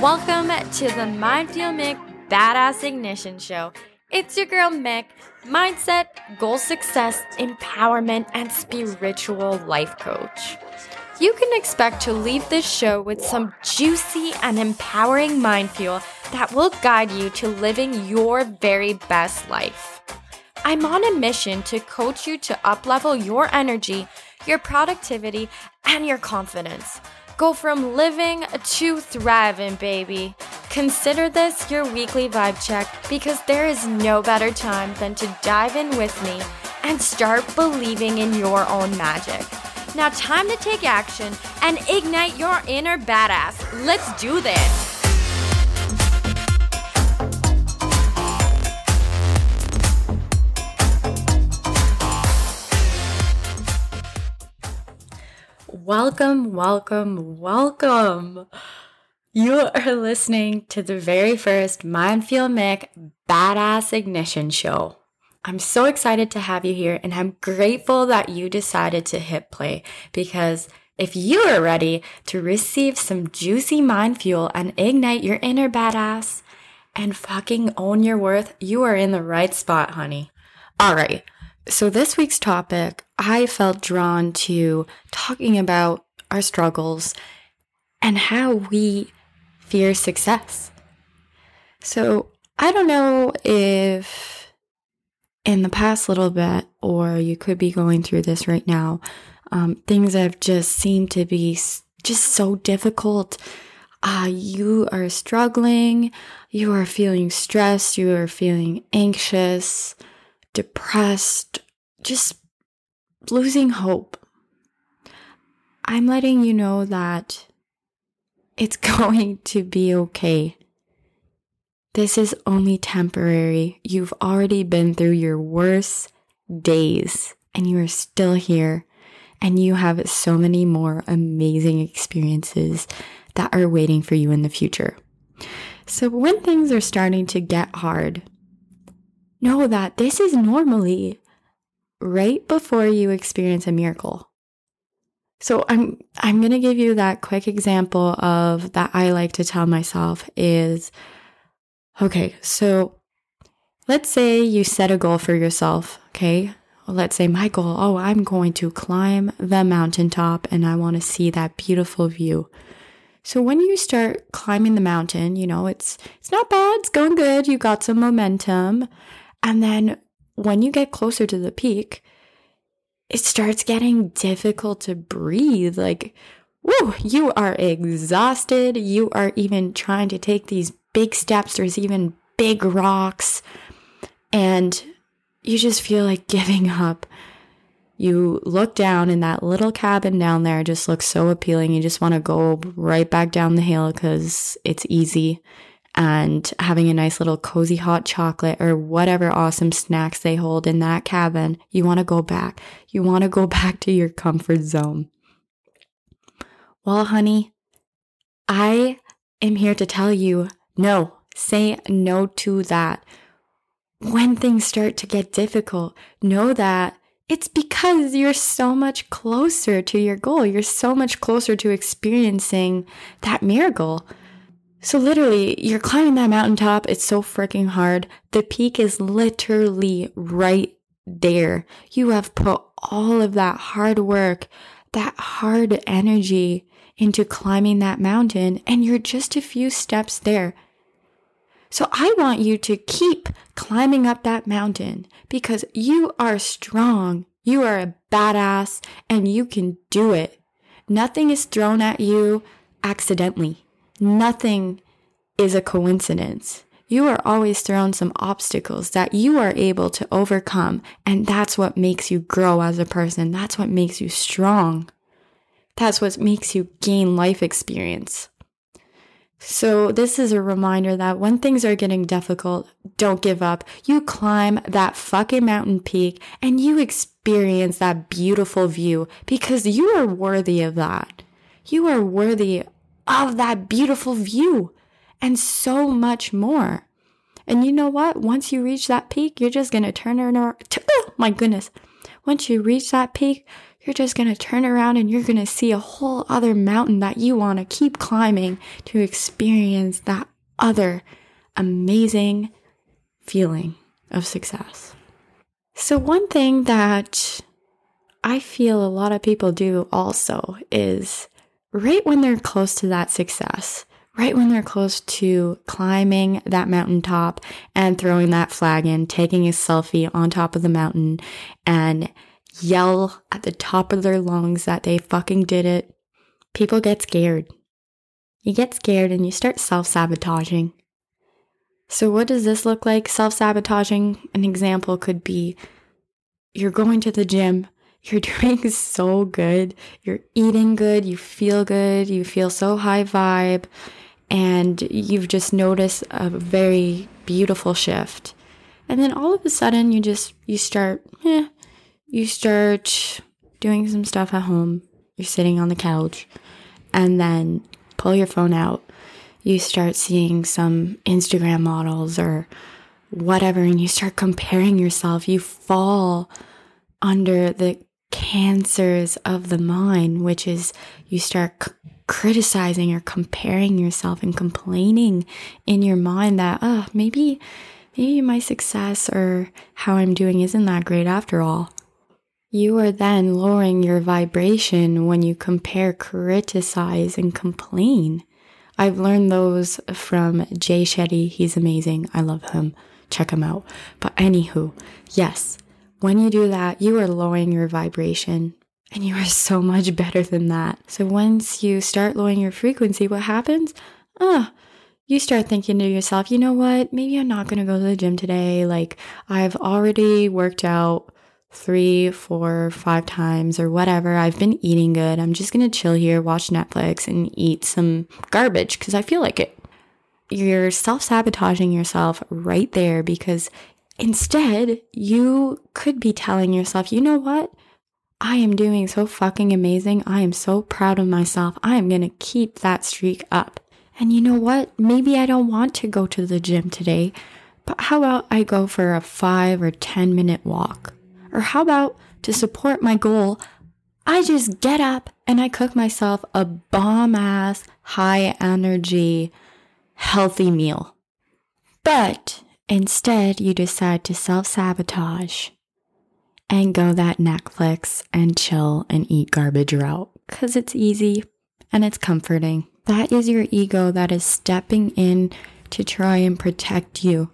Welcome to the Mind Fuel Mick Badass Ignition Show. It's your girl Mick, mindset, goal success, empowerment, and spiritual life coach. You can expect to leave this show with some juicy and empowering mind fuel that will guide you to living your very best life. I'm on a mission to coach you to uplevel your energy, your productivity, and your confidence. Go from living to thriving, baby. Consider this your weekly vibe check because there is no better time than to dive in with me and start believing in your own magic. Now, time to take action and ignite your inner badass. Let's do this. Welcome, welcome, welcome. You are listening to the very first Mind Fuel Mick Badass Ignition Show. I'm so excited to have you here and I'm grateful that you decided to hit play because if you are ready to receive some juicy mind fuel and ignite your inner badass and fucking own your worth, you are in the right spot, honey. All right. So, this week's topic, I felt drawn to talking about our struggles and how we fear success. So, I don't know if in the past little bit, or you could be going through this right now, um, things have just seemed to be just so difficult. Uh, you are struggling, you are feeling stressed, you are feeling anxious depressed, just losing hope, I'm letting you know that it's going to be okay. This is only temporary. You've already been through your worst days and you are still here and you have so many more amazing experiences that are waiting for you in the future. So when things are starting to get hard, know that this is normally right before you experience a miracle. So I'm I'm going to give you that quick example of that I like to tell myself is okay, so let's say you set a goal for yourself, okay? Let's say my goal, oh, I'm going to climb the mountaintop and I want to see that beautiful view. So when you start climbing the mountain, you know, it's it's not bad, it's going good, you got some momentum. And then when you get closer to the peak, it starts getting difficult to breathe. Like, whoa, you are exhausted. You are even trying to take these big steps. There's even big rocks. And you just feel like giving up. You look down, and that little cabin down there just looks so appealing. You just want to go right back down the hill because it's easy and having a nice little cozy hot chocolate or whatever awesome snacks they hold in that cabin, you want to go back. You want to go back to your comfort zone. Well, honey, I am here to tell you no, say no to that. When things start to get difficult, know that it's because you're so much closer to your goal. You're so much closer to experiencing that miracle. So literally, you're climbing that mountaintop. It's so freaking hard. The peak is literally right there. You have put all of that hard work, that hard energy into climbing that mountain, and you're just a few steps there. So I want you to keep climbing up that mountain because you are strong. You are a badass and you can do it. Nothing is thrown at you accidentally. Nothing is a coincidence. You are always thrown some obstacles that you are able to overcome. And that's what makes you grow as a person. That's what makes you strong. That's what makes you gain life experience. So, this is a reminder that when things are getting difficult, don't give up. You climb that fucking mountain peak and you experience that beautiful view because you are worthy of that. You are worthy of that beautiful view and so much more. And you know what? Once you reach that peak, you're just going to turn around. Oh my goodness. Once you reach that peak, you're just going to turn around and you're going to see a whole other mountain that you want to keep climbing to experience that other amazing feeling of success. So, one thing that I feel a lot of people do also is right when they're close to that success, right when they're close to climbing that mountaintop and throwing that flag in, taking a selfie on top of the mountain and yell at the top of their lungs that they fucking did it, people get scared. You get scared and you start self sabotaging. So, what does this look like? Self sabotaging, an example could be you're going to the gym, you're doing so good, you're eating good, you feel good, you feel so high vibe, and you've just noticed a very beautiful shift. And then all of a sudden, you just, you start, eh, you start doing some stuff at home. You're sitting on the couch, and then pull your phone out. You start seeing some Instagram models or whatever, and you start comparing yourself, you fall under the cancers of the mind, which is you start c- criticizing or comparing yourself and complaining in your mind that, oh, maybe, maybe my success or how I'm doing isn't that great after all. You are then lowering your vibration when you compare, criticize, and complain. I've learned those from Jay Shetty. He's amazing. I love him. Check him out. But anywho, yes, when you do that, you are lowering your vibration and you are so much better than that. So once you start lowering your frequency, what happens? Ah, oh, you start thinking to yourself, you know what? Maybe I'm not going to go to the gym today. Like I've already worked out three, four, five times or whatever. I've been eating good. I'm just going to chill here, watch Netflix, and eat some garbage because I feel like it. You're self sabotaging yourself right there because instead you could be telling yourself, you know what? I am doing so fucking amazing. I am so proud of myself. I am going to keep that streak up. And you know what? Maybe I don't want to go to the gym today, but how about I go for a five or 10 minute walk? Or how about to support my goal, I just get up and I cook myself a bomb ass, high energy, healthy meal. But instead, you decide to self sabotage and go that Netflix and chill and eat garbage route because it's easy and it's comforting. That is your ego that is stepping in to try and protect you.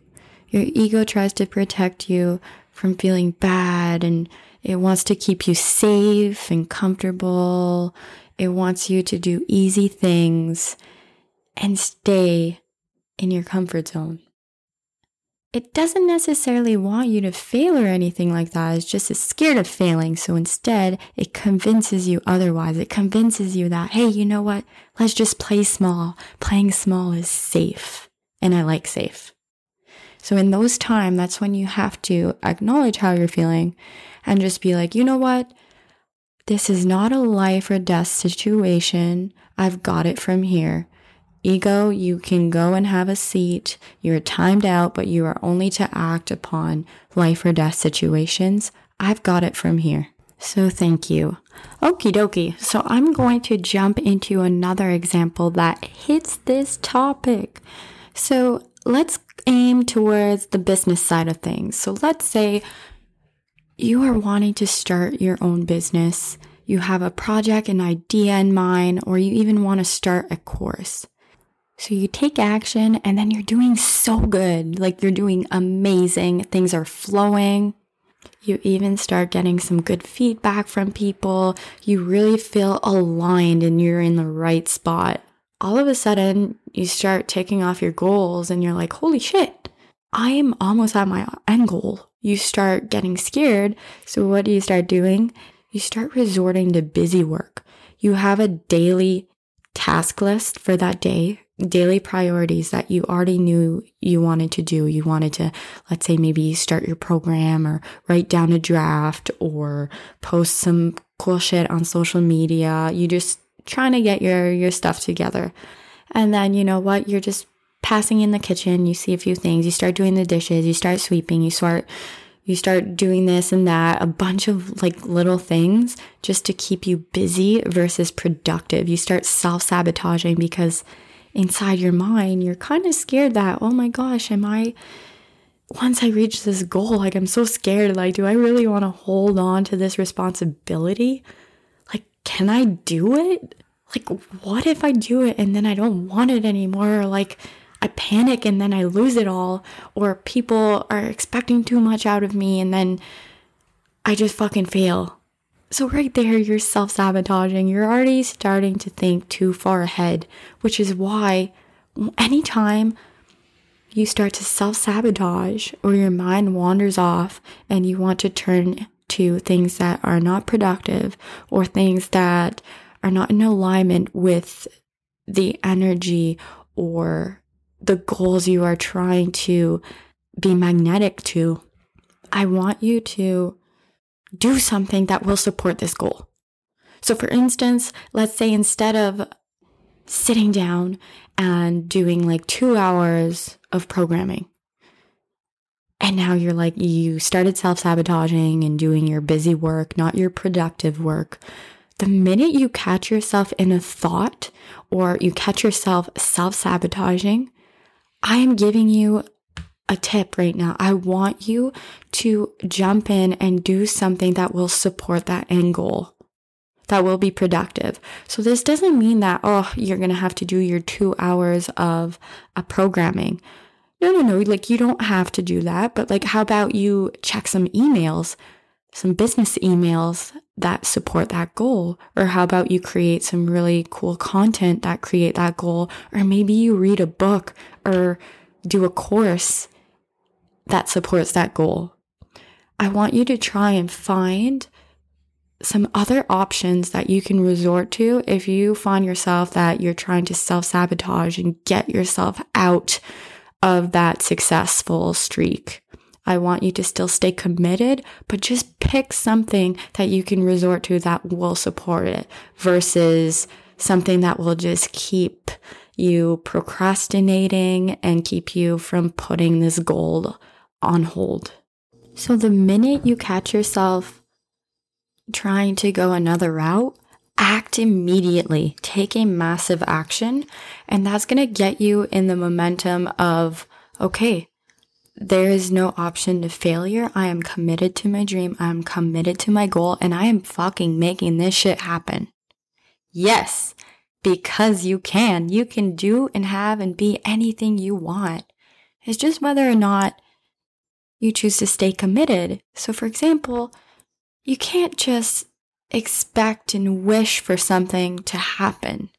Your ego tries to protect you from feeling bad and it wants to keep you safe and comfortable. It wants you to do easy things and stay in your comfort zone. It doesn't necessarily want you to fail or anything like that. It's just scared of failing. So instead, it convinces you otherwise. It convinces you that, hey, you know what? Let's just play small. Playing small is safe. And I like safe. So in those times, that's when you have to acknowledge how you're feeling and just be like, you know what? This is not a life or death situation. I've got it from here. Ego, you can go and have a seat. You're timed out, but you are only to act upon life or death situations. I've got it from here. So thank you. Okie dokie. So I'm going to jump into another example that hits this topic. So let's aim towards the business side of things. So let's say you are wanting to start your own business. You have a project, an idea in mind, or you even want to start a course. So you take action and then you're doing so good. Like you're doing amazing. Things are flowing. You even start getting some good feedback from people. You really feel aligned and you're in the right spot all of a sudden you start taking off your goals and you're like, holy shit, I am almost at my end goal. You start getting scared. So what do you start doing? You start resorting to busy work. You have a daily task list for that day, daily priorities that you already knew you wanted to do. You wanted to, let's say, maybe start your program or write down a draft or post some cool shit on social media. You just trying to get your your stuff together. And then you know what? You're just passing in the kitchen, you see a few things, you start doing the dishes, you start sweeping, you start You start doing this and that, a bunch of like little things just to keep you busy versus productive. You start self sabotaging because inside your mind, you're kind of scared that, oh my gosh, am I, once I reach this goal, like I'm so scared, like, do I really want to hold on to this responsibility? Like, can I do it? Like, what if I do it and then I don't want it anymore? Or like, I panic and then I lose it all, or people are expecting too much out of me and then I just fucking fail. So, right there, you're self sabotaging. You're already starting to think too far ahead, which is why anytime you start to self sabotage or your mind wanders off and you want to turn to things that are not productive or things that are not in alignment with the energy or the goals you are trying to be magnetic to, I want you to do something that will support this goal. So, for instance, let's say instead of sitting down and doing like two hours of programming, and now you're like, you started self sabotaging and doing your busy work, not your productive work. The minute you catch yourself in a thought or you catch yourself self sabotaging, I am giving you a tip right now. I want you to jump in and do something that will support that end goal, that will be productive. So, this doesn't mean that, oh, you're going to have to do your two hours of a programming. No, no, no. Like, you don't have to do that. But, like, how about you check some emails, some business emails that support that goal? Or how about you create some really cool content that create that goal? Or maybe you read a book or do a course that supports that goal. I want you to try and find some other options that you can resort to if you find yourself that you're trying to self sabotage and get yourself out of that successful streak. I want you to still stay committed, but just pick something that you can resort to that will support it versus something that will just keep you procrastinating and keep you from putting this goal on hold. So the minute you catch yourself trying to go another route, act immediately. Take a massive action, and that's going to get you in the momentum of, okay, there is no option to failure. I am committed to my dream. I'm committed to my goal and I am fucking making this shit happen. Yes, because you can. You can do and have and be anything you want. It's just whether or not you choose to stay committed. So, for example, you can't just expect and wish for something to happen.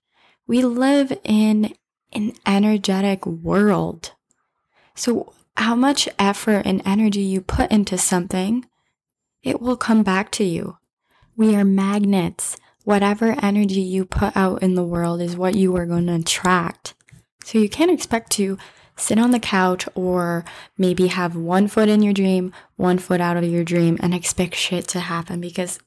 We live in an energetic world. So, how much effort and energy you put into something, it will come back to you. We are magnets. Whatever energy you put out in the world is what you are going to attract. So you can't expect to sit on the couch or maybe have one foot in your dream, one foot out of your dream and expect shit to happen because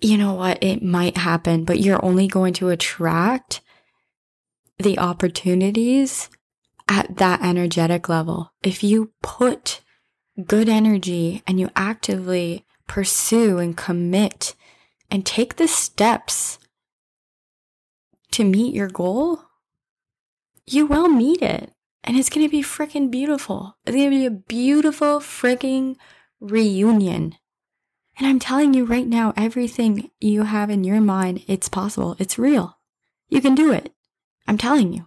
you know what? It might happen, but you're only going to attract the opportunities at that energetic level. If you put good energy and you actively pursue and commit and take the steps to meet your goal, you will meet it. And it's to be freaking beautiful. It's to be a beautiful freaking reunion. And I'm telling you right now, everything you have in your mind, it's possible. It's real. You can do it. I'm telling you.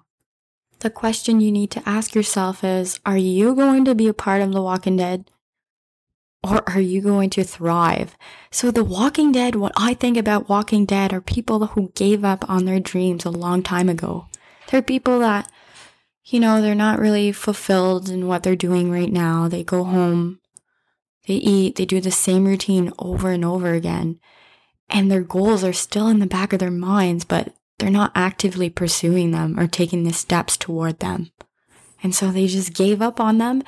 The question you need to ask yourself is Are you going to be a part of The Walking Dead? Or are you going to thrive? So, The Walking Dead, what I think about Walking Dead are people who gave up on their dreams a long time ago. They're people that, you know, they're not really fulfilled in what they're doing right now. They go home, they eat, they do the same routine over and over again. And their goals are still in the back of their minds, but they're not actively pursuing them or taking the steps toward them. And so they just gave up on them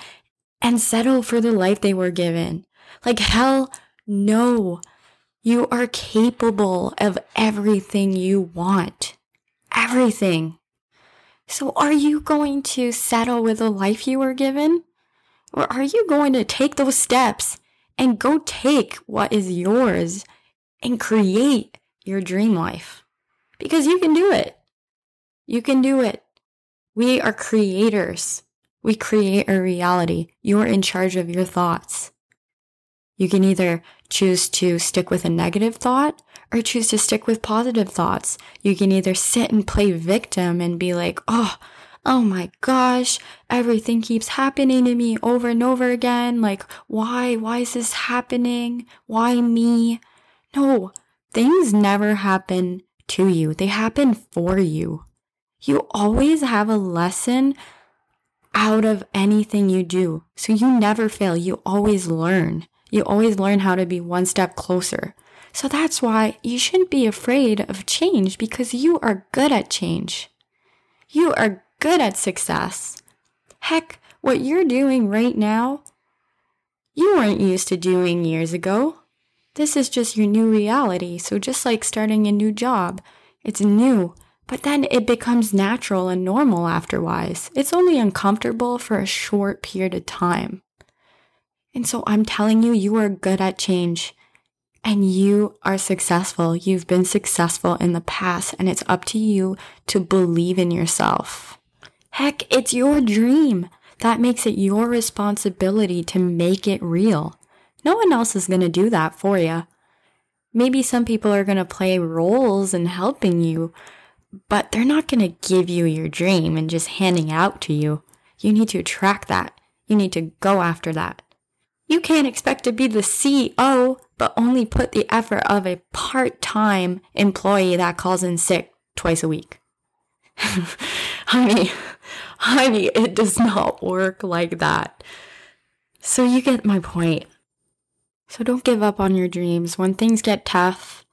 and settled for the life they were given. Like, hell no. You are capable of everything you want. Everything. So, are you going to settle with the life you were given? Or are you going to take those steps and go take what is yours and create your dream life? Because you can do it. You can do it. We are creators. We create a reality. You're in charge of your thoughts. You can either choose to stick with a negative thought or choose to stick with positive thoughts. You can either sit and play victim and be like, oh, oh my gosh, everything keeps happening to me over and over again. Like, why? Why is this happening? Why me? No, things never happen to you. They happen for you. You always have a lesson out of anything you do. So you never fail. You always learn. You always learn how to be one step closer. So that's why you shouldn't be afraid of change because you are good at change. You are good at success. Heck, what you're doing right now, you weren't used to doing years ago. This is just your new reality. So just like starting a new job, it's new, but then it becomes natural and normal afterwise. It's only uncomfortable for a short period of time. And so I'm telling you, you are good at change and you are successful. You've been successful in the past and it's up to you to believe in yourself. Heck, it's your dream. That makes it your responsibility to make it real. No one else is going to do that for you. Maybe some people are going to play roles in helping you, but they're not going to give you your dream and just handing out to you. You need to attract that. You need to go after that. You can't expect to be the CEO, but only put the effort of a part time employee that calls in sick twice a week. honey, honey, it does not work like that. So you get my point. So don't give up on your dreams. When things get tough,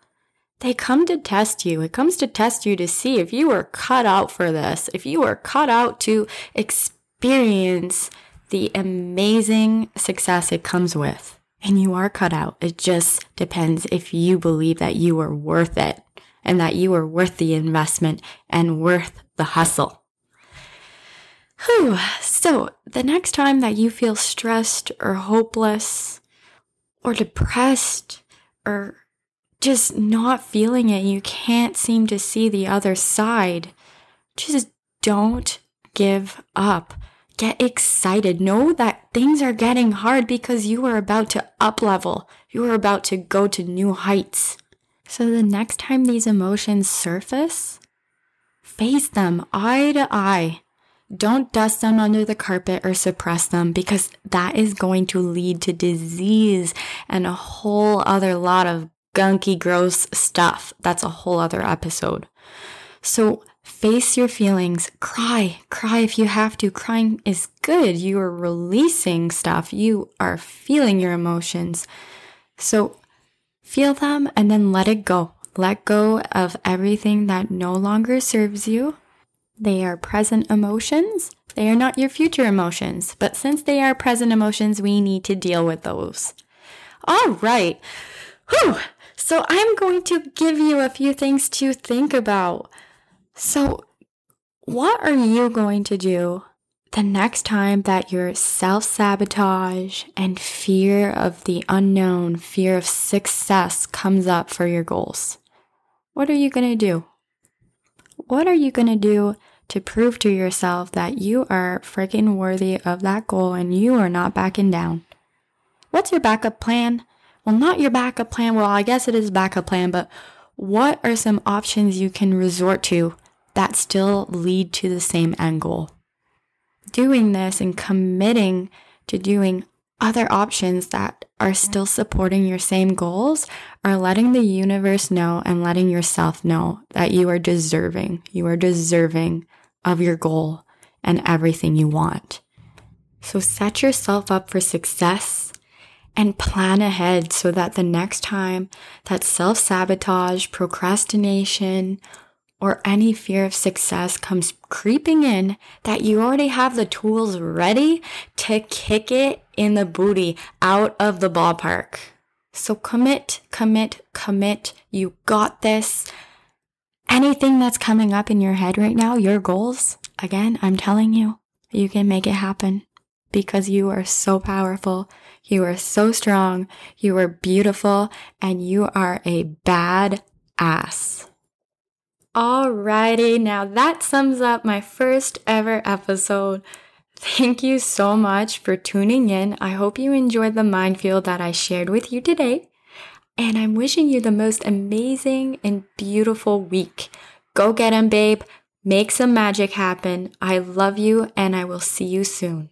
they come to test you. It comes to test you to see if you were cut out for this, if you were cut out to experience the amazing success it comes with. And you are cut out. It just depends if you believe that you are worth it and that you are worth the investment and worth the hustle. Whew. So, the next time that you feel stressed or hopeless or depressed or just not feeling it, you can't seem to see the other side, just don't give up. Get excited. Know that things are getting hard because you are about to up level. You are about to go to new heights. So the next time these emotions surface, face them eye to eye. Don't dust them under the carpet or suppress them because that is going to lead to disease and a whole other lot of gunky, gross stuff. That's a whole other episode. So Face your feelings. Cry. Cry if you have to. Crying is good. You are releasing stuff. You are feeling your emotions. So feel them and then let it go. Let go of everything that no longer serves you. They are present emotions. They are not your future emotions. But since they are present emotions, we need to deal with those. All right. Whew. So I'm going to give you a few things to think about. So, what are you going to do the next time that your self sabotage and fear of the unknown, fear of success comes up for your goals? What are you going to do? What are you going to do to prove to yourself that you are freaking worthy of that goal and you are not backing down? What's your backup plan? Well, not your backup plan. Well, I guess it is backup plan, but what are some options you can resort to that still lead to the same end goal. Doing this and committing to doing other options that are still supporting your same goals are letting the universe know and letting yourself know that you are deserving. You are deserving of your goal and everything you want. So set yourself up for success and plan ahead so that the next time that self sabotage, procrastination, or any fear of success comes creeping in, that you already have the tools ready to kick it in the booty out of the ballpark. So commit, commit, commit. You got this. Anything that's coming up in your head right now, your goals, again, I'm telling you, you can make it happen. because you are so powerful. You are so strong. You are beautiful and you are a bad ass. Alrighty, now that sums up my first ever episode. Thank you so much for tuning in. I hope you enjoyed the mind fuel that I shared with you today. And I'm wishing you the most amazing and beautiful week. Go get babe. Make some magic happen. I love you, and I will see you soon.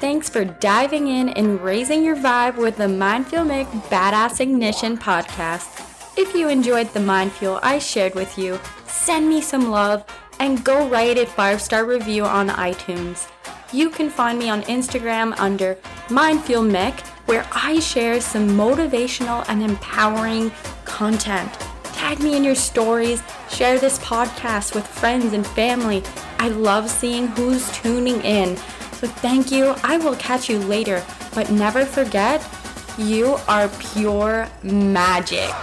Thanks for diving in and raising your vibe with the Mind Fuel Mick Badass Ignition podcast. If you enjoyed the Mind Fuel I shared with you, send me some love and go write a five star review on iTunes. You can find me on Instagram under Mindfuel Mick, where I share some motivational and empowering content. Tag me in your stories, share this podcast with friends and family. I love seeing who's tuning in. So thank you. I will catch you later, but never forget, you are pure magic.